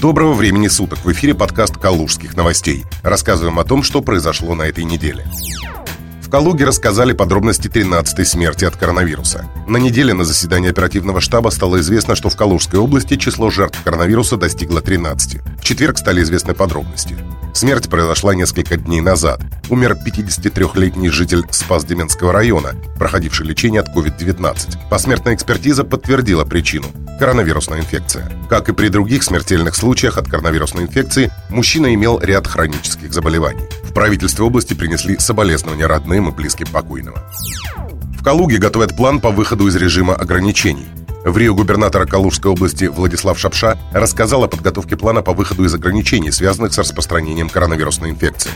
Доброго времени суток! В эфире подкаст «Калужских новостей». Рассказываем о том, что произошло на этой неделе. В Калуге рассказали подробности 13-й смерти от коронавируса. На неделе на заседании оперативного штаба стало известно, что в Калужской области число жертв коронавируса достигло 13. В четверг стали известны подробности. Смерть произошла несколько дней назад. Умер 53-летний житель Спас-Деменского района, проходивший лечение от COVID-19. Посмертная экспертиза подтвердила причину – коронавирусная инфекция. Как и при других смертельных случаях от коронавирусной инфекции, мужчина имел ряд хронических заболеваний. В правительстве области принесли соболезнования родным и близким покойного. В Калуге готовят план по выходу из режима ограничений. В Рио губернатора Калужской области Владислав Шапша рассказал о подготовке плана по выходу из ограничений, связанных с распространением коронавирусной инфекции.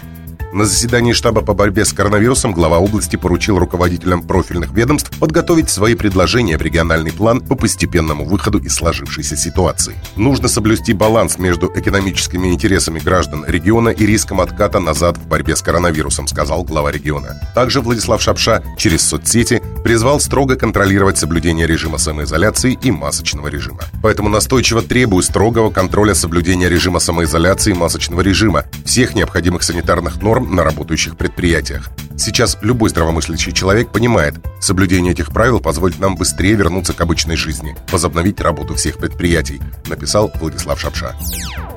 На заседании штаба по борьбе с коронавирусом глава области поручил руководителям профильных ведомств подготовить свои предложения в региональный план по постепенному выходу из сложившейся ситуации. Нужно соблюсти баланс между экономическими интересами граждан региона и риском отката назад в борьбе с коронавирусом, сказал глава региона. Также Владислав Шапша через соцсети призвал строго контролировать соблюдение режима самоизоляции и масочного режима. Поэтому настойчиво требую строгого контроля соблюдения режима самоизоляции и масочного режима, всех необходимых санитарных норм норм на работающих предприятиях. Сейчас любой здравомыслящий человек понимает, соблюдение этих правил позволит нам быстрее вернуться к обычной жизни, возобновить работу всех предприятий, написал Владислав Шапша.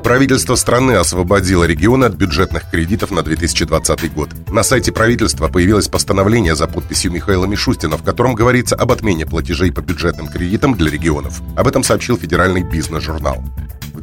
Правительство страны освободило регионы от бюджетных кредитов на 2020 год. На сайте правительства появилось постановление за подписью Михаила Мишустина, в котором говорится об отмене платежей по бюджетным кредитам для регионов. Об этом сообщил федеральный бизнес-журнал.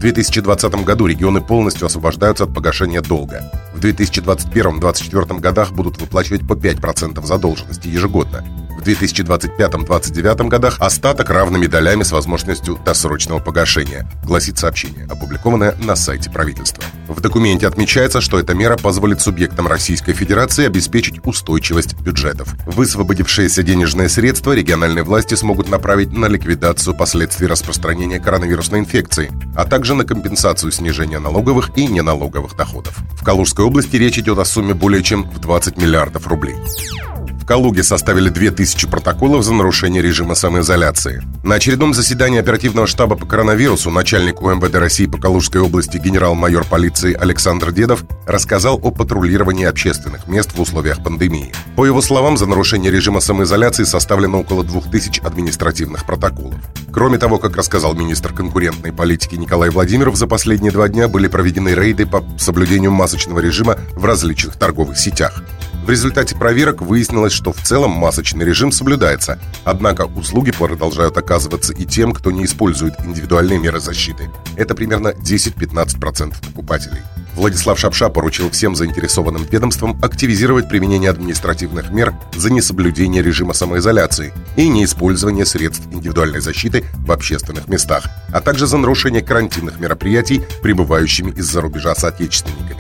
В 2020 году регионы полностью освобождаются от погашения долга. В 2021-2024 годах будут выплачивать по 5% задолженности ежегодно. В 2025-2029 годах остаток равными долями с возможностью досрочного погашения, гласит сообщение, опубликованное на сайте правительства. В документе отмечается, что эта мера позволит субъектам Российской Федерации обеспечить устойчивость бюджетов. Высвободившиеся денежные средства региональные власти смогут направить на ликвидацию последствий распространения коронавирусной инфекции, а также на компенсацию снижения налоговых и неналоговых доходов. В Калужской области речь идет о сумме более чем в 20 миллиардов рублей. Калуге составили 2000 протоколов за нарушение режима самоизоляции. На очередном заседании оперативного штаба по коронавирусу начальник УМВД России по Калужской области генерал-майор полиции Александр Дедов рассказал о патрулировании общественных мест в условиях пандемии. По его словам, за нарушение режима самоизоляции составлено около 2000 административных протоколов. Кроме того, как рассказал министр конкурентной политики Николай Владимиров, за последние два дня были проведены рейды по соблюдению масочного режима в различных торговых сетях. В результате проверок выяснилось, что в целом масочный режим соблюдается, однако услуги продолжают оказываться и тем, кто не использует индивидуальные меры защиты. Это примерно 10-15% покупателей. Владислав Шапша поручил всем заинтересованным ведомствам активизировать применение административных мер за несоблюдение режима самоизоляции и неиспользование средств индивидуальной защиты в общественных местах, а также за нарушение карантинных мероприятий прибывающими из-за рубежа соотечественниками.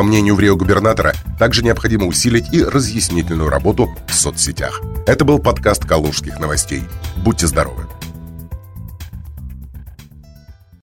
По мнению врио-губернатора, также необходимо усилить и разъяснительную работу в соцсетях. Это был подкаст «Калужских новостей». Будьте здоровы!